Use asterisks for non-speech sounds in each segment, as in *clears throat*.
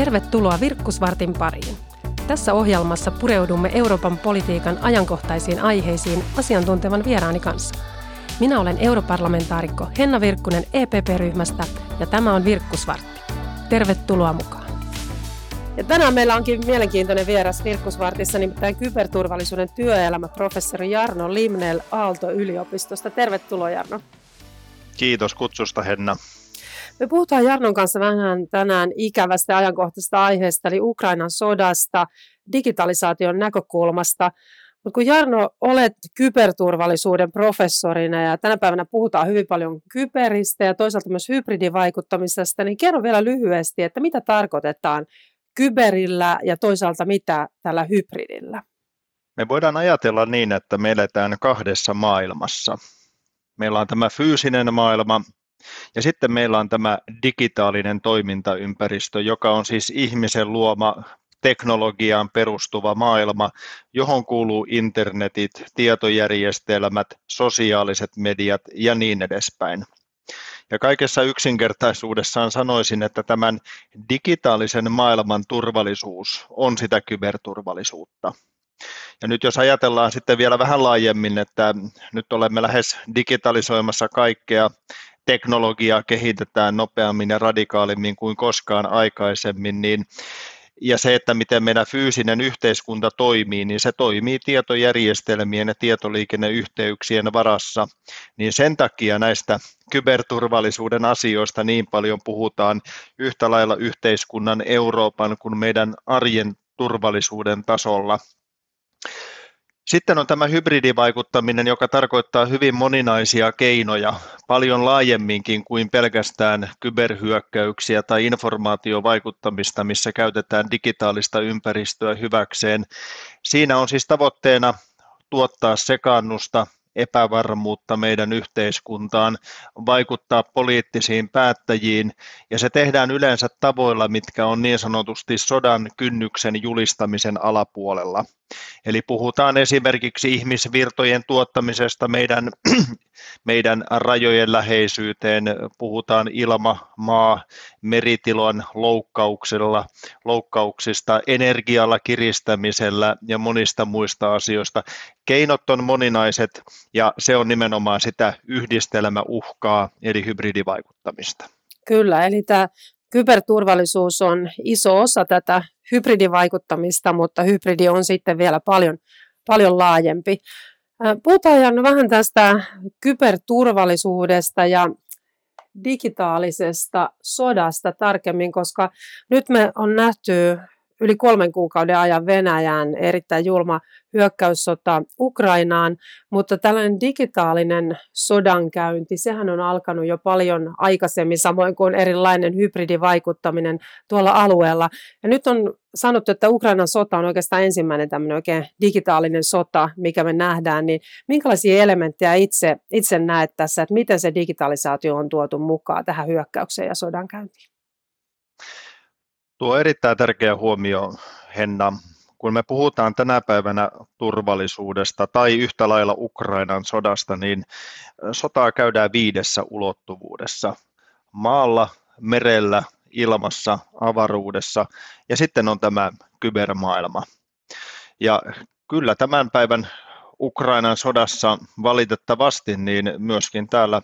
Tervetuloa Virkkusvartin pariin. Tässä ohjelmassa pureudumme Euroopan politiikan ajankohtaisiin aiheisiin asiantuntevan vieraani kanssa. Minä olen europarlamentaarikko Henna Virkkunen EPP-ryhmästä ja tämä on Virkkusvartti. Tervetuloa mukaan. Ja tänään meillä onkin mielenkiintoinen vieras Virkkusvartissa, nimittäin kyberturvallisuuden työelämäprofessori Jarno Limnel Aalto-yliopistosta. Tervetuloa Jarno. Kiitos kutsusta Henna. Me puhutaan Jarnon kanssa vähän tänään ikävästä ajankohtaisesta aiheesta, eli Ukrainan sodasta, digitalisaation näkökulmasta. Mutta kun Jarno, olet kyberturvallisuuden professorina ja tänä päivänä puhutaan hyvin paljon kyberistä ja toisaalta myös hybridivaikuttamisesta, niin kerro vielä lyhyesti, että mitä tarkoitetaan kyberillä ja toisaalta mitä tällä hybridillä? Me voidaan ajatella niin, että me eletään kahdessa maailmassa. Meillä on tämä fyysinen maailma, ja sitten meillä on tämä digitaalinen toimintaympäristö, joka on siis ihmisen luoma teknologiaan perustuva maailma, johon kuuluu internetit, tietojärjestelmät, sosiaaliset mediat ja niin edespäin. Ja kaikessa yksinkertaisuudessaan sanoisin, että tämän digitaalisen maailman turvallisuus on sitä kyberturvallisuutta. Ja nyt jos ajatellaan sitten vielä vähän laajemmin, että nyt olemme lähes digitalisoimassa kaikkea, teknologiaa kehitetään nopeammin ja radikaalimmin kuin koskaan aikaisemmin, niin ja se, että miten meidän fyysinen yhteiskunta toimii, niin se toimii tietojärjestelmien ja tietoliikenneyhteyksien varassa, niin sen takia näistä kyberturvallisuuden asioista niin paljon puhutaan yhtä lailla yhteiskunnan, Euroopan kuin meidän arjen turvallisuuden tasolla. Sitten on tämä hybridivaikuttaminen, joka tarkoittaa hyvin moninaisia keinoja, paljon laajemminkin kuin pelkästään kyberhyökkäyksiä tai informaatiovaikuttamista, missä käytetään digitaalista ympäristöä hyväkseen. Siinä on siis tavoitteena tuottaa sekaannusta, epävarmuutta meidän yhteiskuntaan, vaikuttaa poliittisiin päättäjiin ja se tehdään yleensä tavoilla, mitkä on niin sanotusti sodan kynnyksen julistamisen alapuolella. Eli puhutaan esimerkiksi ihmisvirtojen tuottamisesta meidän, *clears throat* meidän rajojen läheisyyteen, puhutaan ilma, maa, meritilon loukkauksella, loukkauksista, energialla kiristämisellä ja monista muista asioista. Keinot on moninaiset ja se on nimenomaan sitä yhdistelmäuhkaa eli hybridivaikuttamista. Kyllä, eli tämä kyberturvallisuus on iso osa tätä hybridivaikuttamista, mutta hybridi on sitten vielä paljon, paljon laajempi. Puhutaan vähän tästä kyberturvallisuudesta ja digitaalisesta sodasta tarkemmin, koska nyt me on nähty yli kolmen kuukauden ajan Venäjän erittäin julma hyökkäyssota Ukrainaan, mutta tällainen digitaalinen sodankäynti, sehän on alkanut jo paljon aikaisemmin, samoin kuin erilainen hybridivaikuttaminen tuolla alueella. Ja nyt on sanottu, että Ukrainan sota on oikeastaan ensimmäinen tämmöinen oikein digitaalinen sota, mikä me nähdään, niin minkälaisia elementtejä itse, itse näet tässä, että miten se digitalisaatio on tuotu mukaan tähän hyökkäykseen ja sodankäyntiin? Tuo on erittäin tärkeä huomio, Henna. Kun me puhutaan tänä päivänä turvallisuudesta tai yhtä lailla Ukrainan sodasta, niin sotaa käydään viidessä ulottuvuudessa. Maalla, merellä, ilmassa, avaruudessa ja sitten on tämä kybermaailma. Ja kyllä tämän päivän Ukrainan sodassa valitettavasti niin myöskin täällä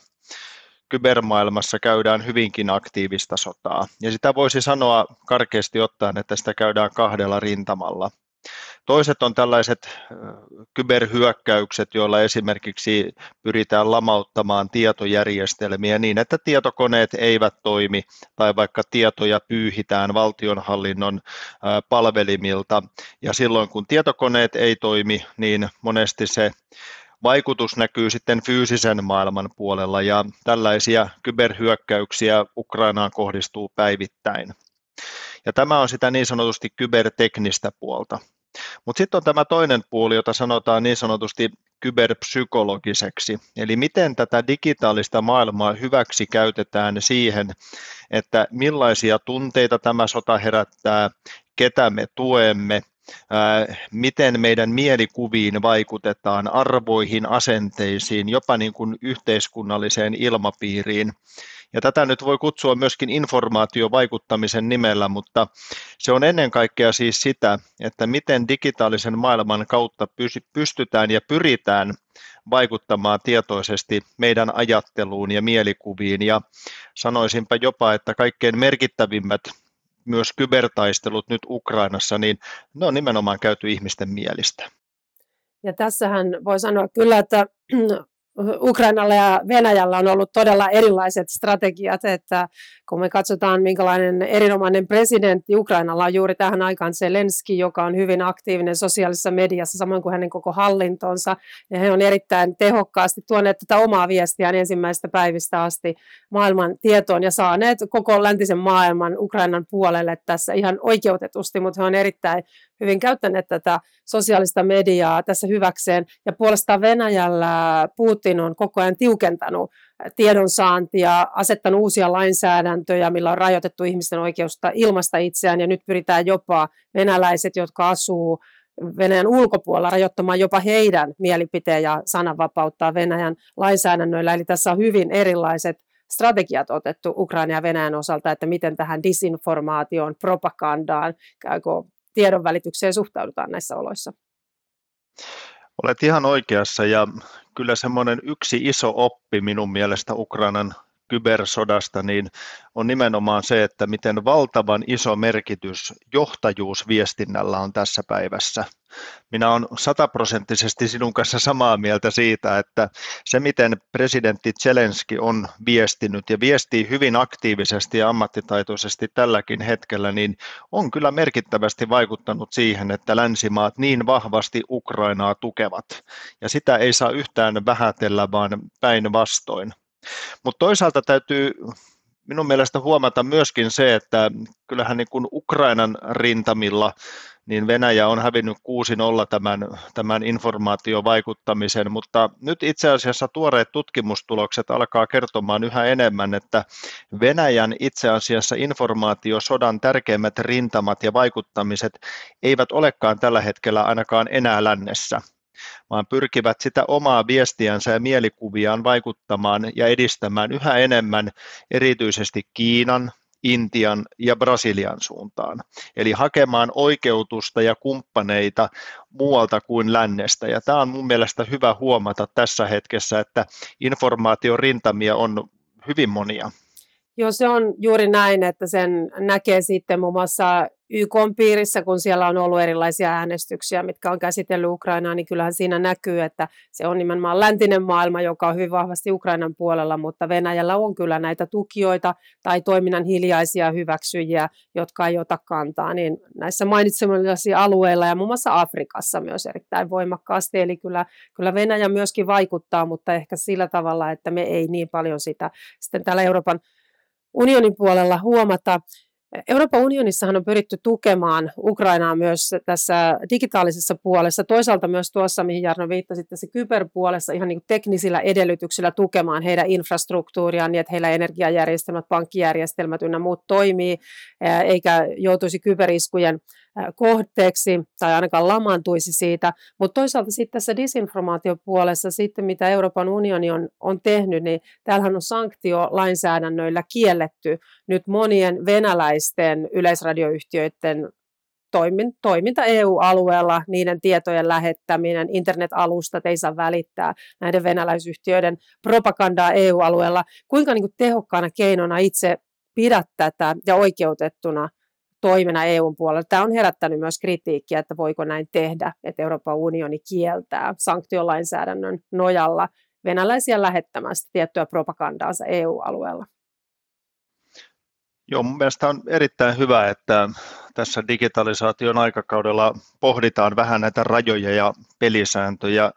kybermaailmassa käydään hyvinkin aktiivista sotaa. Ja sitä voisi sanoa karkeasti ottaen, että sitä käydään kahdella rintamalla. Toiset on tällaiset kyberhyökkäykset, joilla esimerkiksi pyritään lamauttamaan tietojärjestelmiä niin, että tietokoneet eivät toimi tai vaikka tietoja pyyhitään valtionhallinnon palvelimilta. Ja silloin kun tietokoneet ei toimi, niin monesti se vaikutus näkyy sitten fyysisen maailman puolella ja tällaisia kyberhyökkäyksiä Ukrainaan kohdistuu päivittäin. Ja tämä on sitä niin sanotusti kyberteknistä puolta. Mutta sitten on tämä toinen puoli, jota sanotaan niin sanotusti kyberpsykologiseksi. Eli miten tätä digitaalista maailmaa hyväksi käytetään siihen, että millaisia tunteita tämä sota herättää, ketä me tuemme miten meidän mielikuviin vaikutetaan, arvoihin, asenteisiin, jopa niin kuin yhteiskunnalliseen ilmapiiriin. Ja tätä nyt voi kutsua myöskin informaatiovaikuttamisen nimellä, mutta se on ennen kaikkea siis sitä, että miten digitaalisen maailman kautta pystytään ja pyritään vaikuttamaan tietoisesti meidän ajatteluun ja mielikuviin. Ja sanoisinpa jopa, että kaikkein merkittävimmät myös kybertaistelut nyt Ukrainassa, niin ne on nimenomaan käyty ihmisten mielistä. Ja tässähän voi sanoa kyllä, että Ukrainalla ja Venäjällä on ollut todella erilaiset strategiat, että kun me katsotaan, minkälainen erinomainen presidentti Ukrainalla on juuri tähän aikaan Zelenski, joka on hyvin aktiivinen sosiaalisessa mediassa, samoin kuin hänen koko hallintonsa, ja he on erittäin tehokkaasti tuoneet tätä omaa viestiään ensimmäistä päivistä asti maailman tietoon ja saaneet koko läntisen maailman Ukrainan puolelle tässä ihan oikeutetusti, mutta he on erittäin hyvin käyttäneet tätä sosiaalista mediaa tässä hyväkseen. Ja puolestaan Venäjällä Putin on koko ajan tiukentanut tiedonsaantia, asettanut uusia lainsäädäntöjä, millä on rajoitettu ihmisten oikeusta ilmasta itseään. Ja nyt pyritään jopa venäläiset, jotka asuu Venäjän ulkopuolella rajoittamaan jopa heidän mielipiteen ja sananvapauttaa Venäjän lainsäädännöillä. Eli tässä on hyvin erilaiset strategiat otettu Ukraina ja Venäjän osalta, että miten tähän disinformaatioon, propagandaan, tiedonvälitykseen suhtaudutaan näissä oloissa. Olet ihan oikeassa ja kyllä semmoinen yksi iso oppi minun mielestä Ukrainan kybersodasta, niin on nimenomaan se, että miten valtavan iso merkitys johtajuusviestinnällä on tässä päivässä. Minä olen sataprosenttisesti sinun kanssa samaa mieltä siitä, että se miten presidentti Zelenski on viestinyt ja viestii hyvin aktiivisesti ja ammattitaitoisesti tälläkin hetkellä, niin on kyllä merkittävästi vaikuttanut siihen, että länsimaat niin vahvasti Ukrainaa tukevat. Ja sitä ei saa yhtään vähätellä, vaan päinvastoin. Mutta toisaalta täytyy minun mielestä huomata myöskin se, että kyllähän niin kuin Ukrainan rintamilla niin Venäjä on hävinnyt 6-0 tämän, tämän informaatiovaikuttamisen, mutta nyt itse asiassa tuoreet tutkimustulokset alkaa kertomaan yhä enemmän, että Venäjän itse asiassa informaatiosodan tärkeimmät rintamat ja vaikuttamiset eivät olekaan tällä hetkellä ainakaan enää lännessä vaan pyrkivät sitä omaa viestiänsä ja mielikuviaan vaikuttamaan ja edistämään yhä enemmän erityisesti Kiinan, Intian ja Brasilian suuntaan. Eli hakemaan oikeutusta ja kumppaneita muualta kuin lännestä. Ja tämä on mun mielestä hyvä huomata tässä hetkessä, että informaatiorintamia on hyvin monia. Joo, se on juuri näin, että sen näkee sitten muun muassa YK piirissä, kun siellä on ollut erilaisia äänestyksiä, mitkä on käsitellyt Ukrainaa, niin kyllähän siinä näkyy, että se on nimenomaan läntinen maailma, joka on hyvin vahvasti Ukrainan puolella, mutta Venäjällä on kyllä näitä tukijoita tai toiminnan hiljaisia hyväksyjiä, jotka ei ota kantaa, niin näissä mainitsemallisia alueilla ja muun muassa Afrikassa myös erittäin voimakkaasti, eli kyllä, kyllä Venäjä myöskin vaikuttaa, mutta ehkä sillä tavalla, että me ei niin paljon sitä sitten täällä Euroopan unionin puolella huomata. Euroopan unionissahan on pyritty tukemaan Ukrainaa myös tässä digitaalisessa puolessa, toisaalta myös tuossa, mihin Jarno viittasi, tässä kyberpuolessa ihan niin teknisillä edellytyksillä tukemaan heidän infrastruktuuriaan niin, että heillä energiajärjestelmät, pankkijärjestelmät ynnä muut toimii, eikä joutuisi kyberiskujen kohteeksi tai ainakaan lamaantuisi siitä. Mutta toisaalta sitten tässä disinformaatiopuolessa sitten, mitä Euroopan unioni on, on tehnyt, niin täällähän on sanktiolainsäädännöillä kielletty nyt monien venäläisten yleisradioyhtiöiden toiminta EU-alueella, niiden tietojen lähettäminen, internet-alustat ei saa välittää näiden venäläisyhtiöiden propagandaa EU-alueella. Kuinka niin kuin tehokkaana keinona itse pidät tätä ja oikeutettuna toimena EUn puolella. Tämä on herättänyt myös kritiikkiä, että voiko näin tehdä, että Euroopan unioni kieltää sanktiolainsäädännön nojalla venäläisiä lähettämästä tiettyä propagandaansa EU-alueella. Joo, mun mielestä on erittäin hyvä, että tässä digitalisaation aikakaudella pohditaan vähän näitä rajoja ja pelisääntöjä,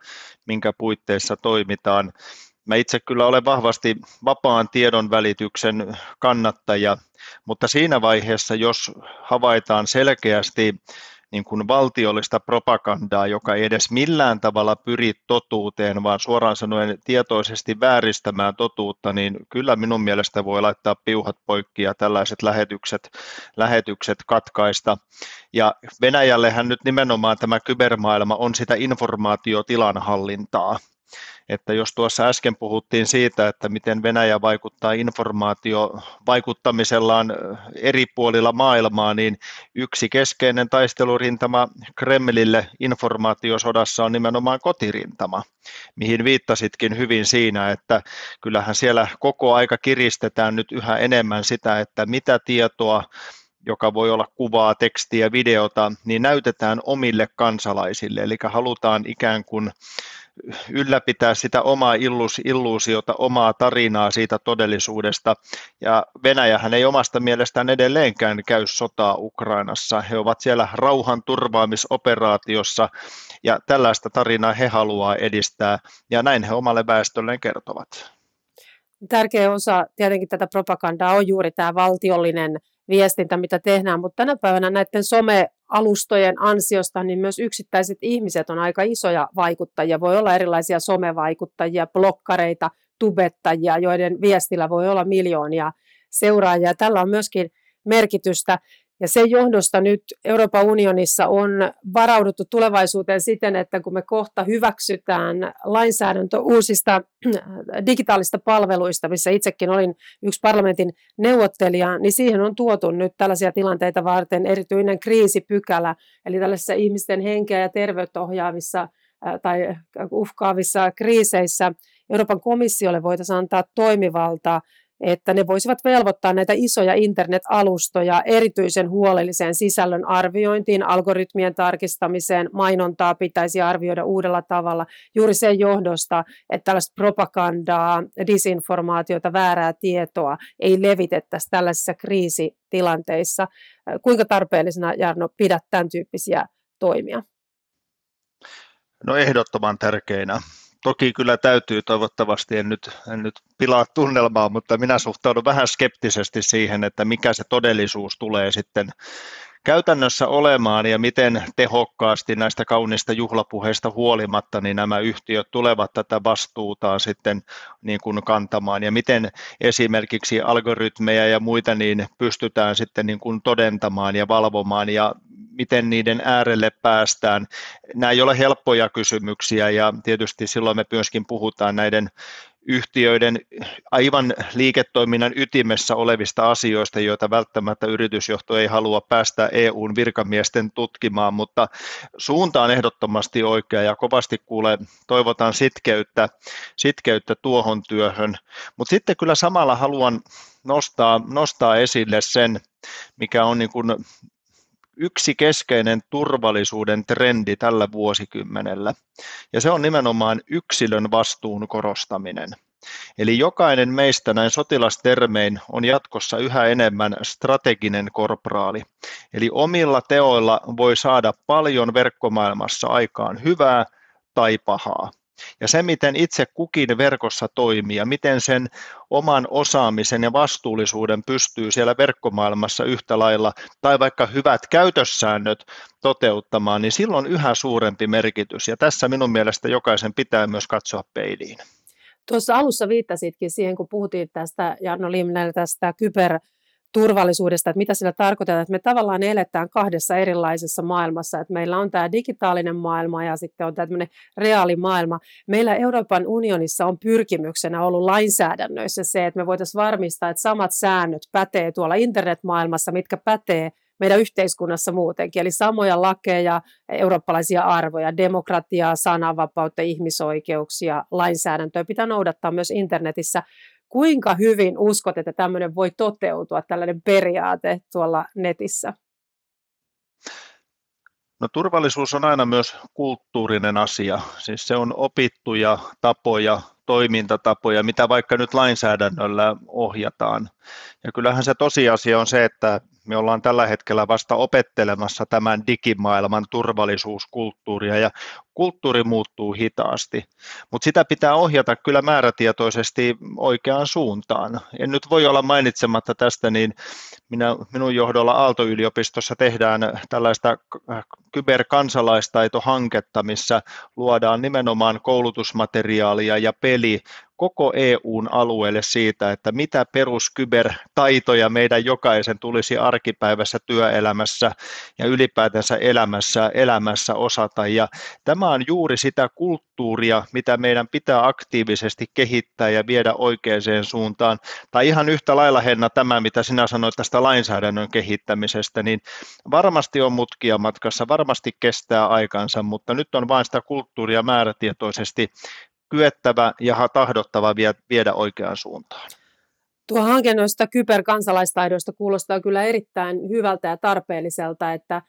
minkä puitteissa toimitaan. Mä itse kyllä olen vahvasti vapaan tiedon välityksen kannattaja, mutta siinä vaiheessa, jos havaitaan selkeästi niin kuin valtiollista propagandaa, joka ei edes millään tavalla pyri totuuteen, vaan suoraan sanoen tietoisesti vääristämään totuutta, niin kyllä minun mielestä voi laittaa piuhat poikki ja tällaiset lähetykset, lähetykset katkaista. Ja Venäjällehän nyt nimenomaan tämä kybermaailma on sitä informaatiotilan hallintaa. Että jos tuossa äsken puhuttiin siitä, että miten Venäjä vaikuttaa informaatio vaikuttamisellaan eri puolilla maailmaa, niin yksi keskeinen taistelurintama Kremlille informaatiosodassa on nimenomaan kotirintama, mihin viittasitkin hyvin siinä, että kyllähän siellä koko aika kiristetään nyt yhä enemmän sitä, että mitä tietoa joka voi olla kuvaa, tekstiä, videota, niin näytetään omille kansalaisille. Eli halutaan ikään kuin ylläpitää sitä omaa illuusiota, omaa tarinaa siitä todellisuudesta. Ja Venäjähän ei omasta mielestään edelleenkään käy sotaa Ukrainassa. He ovat siellä rauhan turvaamisoperaatiossa ja tällaista tarinaa he haluaa edistää ja näin he omalle väestölleen kertovat. Tärkeä osa tietenkin tätä propagandaa on juuri tämä valtiollinen viestintä, mitä tehdään, mutta tänä päivänä näiden somealustojen ansiosta niin myös yksittäiset ihmiset on aika isoja vaikuttajia. Voi olla erilaisia somevaikuttajia, blokkareita, tubettajia, joiden viestillä voi olla miljoonia seuraajia. Tällä on myöskin merkitystä. Ja sen johdosta nyt Euroopan unionissa on varauduttu tulevaisuuteen siten, että kun me kohta hyväksytään lainsäädäntö uusista *clears throat* digitaalista palveluista, missä itsekin olin yksi parlamentin neuvottelija, niin siihen on tuotu nyt tällaisia tilanteita varten erityinen kriisipykälä, eli tällaisissa ihmisten henkeä ja terveyttä ohjaavissa tai uhkaavissa kriiseissä Euroopan komissiolle voitaisiin antaa toimivalta että ne voisivat velvoittaa näitä isoja internet-alustoja erityisen huolelliseen sisällön arviointiin, algoritmien tarkistamiseen, mainontaa pitäisi arvioida uudella tavalla juuri sen johdosta, että tällaista propagandaa, disinformaatiota, väärää tietoa ei levitettäisi tällaisissa kriisitilanteissa. Kuinka tarpeellisena, Jarno, pidät tämän tyyppisiä toimia? No ehdottoman tärkeinä toki kyllä täytyy, toivottavasti en nyt, en nyt pilaa tunnelmaa, mutta minä suhtaudun vähän skeptisesti siihen, että mikä se todellisuus tulee sitten käytännössä olemaan ja miten tehokkaasti näistä kaunista juhlapuheista huolimatta niin nämä yhtiöt tulevat tätä vastuutaan sitten niin kuin kantamaan ja miten esimerkiksi algoritmeja ja muita niin pystytään sitten niin kuin todentamaan ja valvomaan ja miten niiden äärelle päästään. Nämä ei ole helppoja kysymyksiä ja tietysti silloin me myöskin puhutaan näiden yhtiöiden aivan liiketoiminnan ytimessä olevista asioista, joita välttämättä yritysjohto ei halua päästä EUn virkamiesten tutkimaan, mutta suunta on ehdottomasti oikea ja kovasti kuule, toivotan sitkeyttä, sitkeyttä tuohon työhön, mutta sitten kyllä samalla haluan nostaa, nostaa esille sen, mikä on niin kuin yksi keskeinen turvallisuuden trendi tällä vuosikymmenellä, ja se on nimenomaan yksilön vastuun korostaminen. Eli jokainen meistä näin sotilastermein on jatkossa yhä enemmän strateginen korporaali. Eli omilla teoilla voi saada paljon verkkomaailmassa aikaan hyvää tai pahaa. Ja se, miten itse kukin verkossa toimii ja miten sen oman osaamisen ja vastuullisuuden pystyy siellä verkkomaailmassa yhtä lailla tai vaikka hyvät käytössäännöt toteuttamaan, niin silloin yhä suurempi merkitys. Ja tässä minun mielestä jokaisen pitää myös katsoa peiliin. Tuossa alussa viittasitkin siihen, kun puhuttiin tästä Jarno Limnellä tästä kyber turvallisuudesta, että mitä sillä tarkoitetaan, että me tavallaan eletään kahdessa erilaisessa maailmassa, että meillä on tämä digitaalinen maailma ja sitten on tämmöinen reaalimaailma. Meillä Euroopan unionissa on pyrkimyksenä ollut lainsäädännöissä se, että me voitaisiin varmistaa, että samat säännöt pätee tuolla internetmaailmassa, mitkä pätee meidän yhteiskunnassa muutenkin. Eli samoja lakeja, eurooppalaisia arvoja, demokratiaa, sananvapautta, ihmisoikeuksia, lainsäädäntöä pitää noudattaa myös internetissä kuinka hyvin uskot, että tämmöinen voi toteutua, tällainen periaate tuolla netissä? No turvallisuus on aina myös kulttuurinen asia, siis se on opittuja tapoja, toimintatapoja, mitä vaikka nyt lainsäädännöllä ohjataan. Ja kyllähän se tosiasia on se, että me ollaan tällä hetkellä vasta opettelemassa tämän digimaailman turvallisuuskulttuuria ja kulttuuri muuttuu hitaasti, mutta sitä pitää ohjata kyllä määrätietoisesti oikeaan suuntaan. En nyt voi olla mainitsematta tästä, niin minä, minun johdolla Aalto-yliopistossa tehdään tällaista kyberkansalaistaitohanketta, missä luodaan nimenomaan koulutusmateriaalia ja peli koko EUn alueelle siitä, että mitä peruskybertaitoja meidän jokaisen tulisi arkipäivässä työelämässä ja ylipäätänsä elämässä, elämässä osata. Ja tämä on juuri sitä kulttuuria, mitä meidän pitää aktiivisesti kehittää ja viedä oikeaan suuntaan. Tai ihan yhtä lailla Henna tämä, mitä sinä sanoit tästä lainsäädännön kehittämisestä, niin varmasti on mutkia matkassa, varmasti kestää aikansa, mutta nyt on vain sitä kulttuuria määrätietoisesti kyettävä ja tahdottava viedä oikeaan suuntaan. Tuo hanke noista kyberkansalaistaidoista kuulostaa kyllä erittäin hyvältä ja tarpeelliselta, että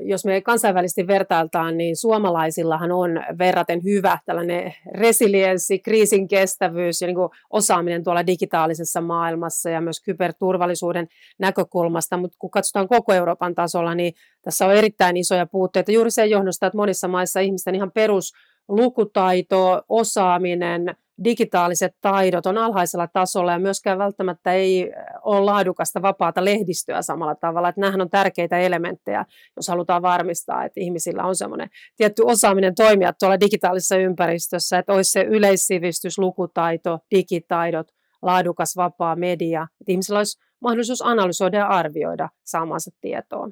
jos me kansainvälisesti vertailtaan, niin suomalaisillahan on verraten hyvä tällainen resilienssi, kriisin kestävyys ja niin osaaminen tuolla digitaalisessa maailmassa ja myös kyberturvallisuuden näkökulmasta, mutta kun katsotaan koko Euroopan tasolla, niin tässä on erittäin isoja puutteita juuri sen johdosta, että monissa maissa ihmisten ihan perus lukutaito, osaaminen, digitaaliset taidot on alhaisella tasolla ja myöskään välttämättä ei ole laadukasta vapaata lehdistöä samalla tavalla. Että nämähän on tärkeitä elementtejä, jos halutaan varmistaa, että ihmisillä on semmoinen tietty osaaminen toimia tuolla digitaalisessa ympäristössä, että olisi se yleissivistys, lukutaito, digitaidot, laadukas vapaa media, että ihmisillä olisi mahdollisuus analysoida ja arvioida saamansa tietoa.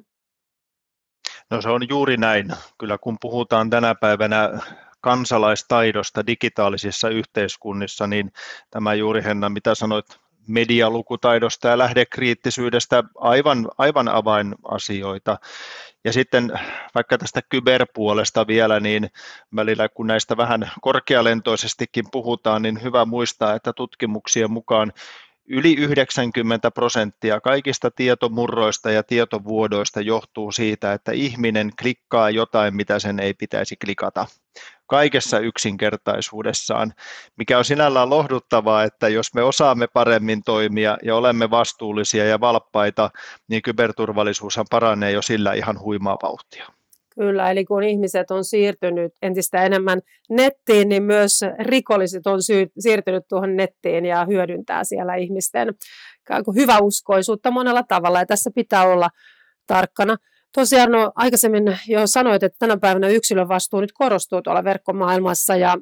No se on juuri näin. Kyllä kun puhutaan tänä päivänä kansalaistaidosta digitaalisissa yhteiskunnissa, niin tämä juuri Henna, mitä sanoit medialukutaidosta ja lähdekriittisyydestä aivan, aivan avainasioita. Ja sitten vaikka tästä kyberpuolesta vielä, niin välillä kun näistä vähän korkealentoisestikin puhutaan, niin hyvä muistaa, että tutkimuksien mukaan Yli 90 prosenttia kaikista tietomurroista ja tietovuodoista johtuu siitä, että ihminen klikkaa jotain, mitä sen ei pitäisi klikata. Kaikessa yksinkertaisuudessaan, mikä on sinällään lohduttavaa, että jos me osaamme paremmin toimia ja olemme vastuullisia ja valppaita, niin kyberturvallisuushan paranee jo sillä ihan huimaa vauhtia. Kyllä, eli kun ihmiset on siirtynyt entistä enemmän nettiin, niin myös rikolliset on siirtynyt tuohon nettiin ja hyödyntää siellä ihmisten hyväuskoisuutta monella tavalla, ja tässä pitää olla tarkkana. Tosiaan no, aikaisemmin jo sanoit, että tänä päivänä yksilön vastuu nyt korostuu tuolla verkkomaailmassa, ja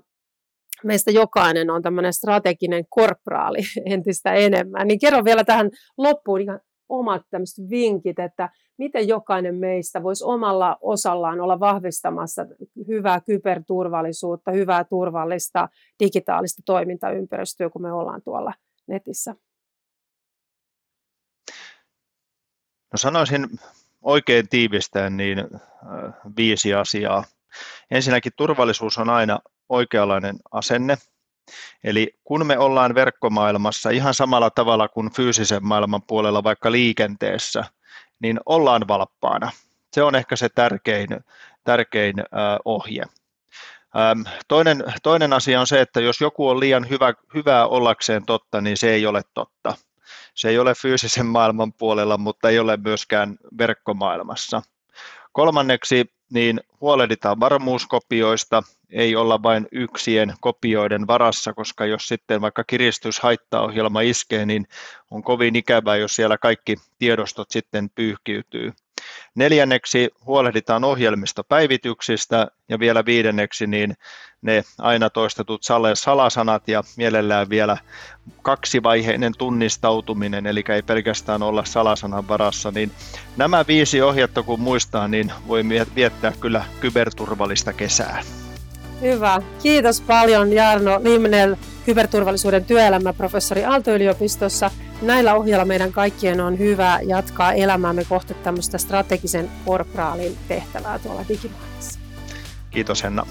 meistä jokainen on tämmöinen strateginen korporaali *laughs* entistä enemmän. Niin kerro vielä tähän loppuun ihan omat tämmöiset vinkit, että miten jokainen meistä voisi omalla osallaan olla vahvistamassa hyvää kyberturvallisuutta, hyvää turvallista digitaalista toimintaympäristöä, kun me ollaan tuolla netissä? No sanoisin oikein tiivistäen niin viisi asiaa. Ensinnäkin turvallisuus on aina oikeanlainen asenne, Eli kun me ollaan verkkomaailmassa ihan samalla tavalla kuin fyysisen maailman puolella vaikka liikenteessä, niin ollaan valppaana. Se on ehkä se tärkein, tärkein ohje. Toinen, toinen asia on se, että jos joku on liian hyvä, hyvää ollakseen totta, niin se ei ole totta. Se ei ole fyysisen maailman puolella, mutta ei ole myöskään verkkomaailmassa. Kolmanneksi niin huolehditaan varmuuskopioista, ei olla vain yksien kopioiden varassa, koska jos sitten vaikka kiristyshaittaohjelma iskee, niin on kovin ikävää, jos siellä kaikki tiedostot sitten pyyhkiytyy. Neljänneksi huolehditaan ohjelmistopäivityksistä ja vielä viidenneksi niin ne aina toistetut salasanat ja mielellään vielä kaksivaiheinen tunnistautuminen, eli ei pelkästään olla salasanan varassa, niin nämä viisi ohjetta kun muistaa, niin voi viettää kyllä kyberturvallista kesää. Hyvä. Kiitos paljon Jarno Limnel, kyberturvallisuuden työelämäprofessori Aalto-yliopistossa. Näillä ohjeilla meidän kaikkien on hyvä jatkaa elämäämme kohti tämmöistä strategisen korporaalin tehtävää tuolla digimaailmassa. Kiitos Henna.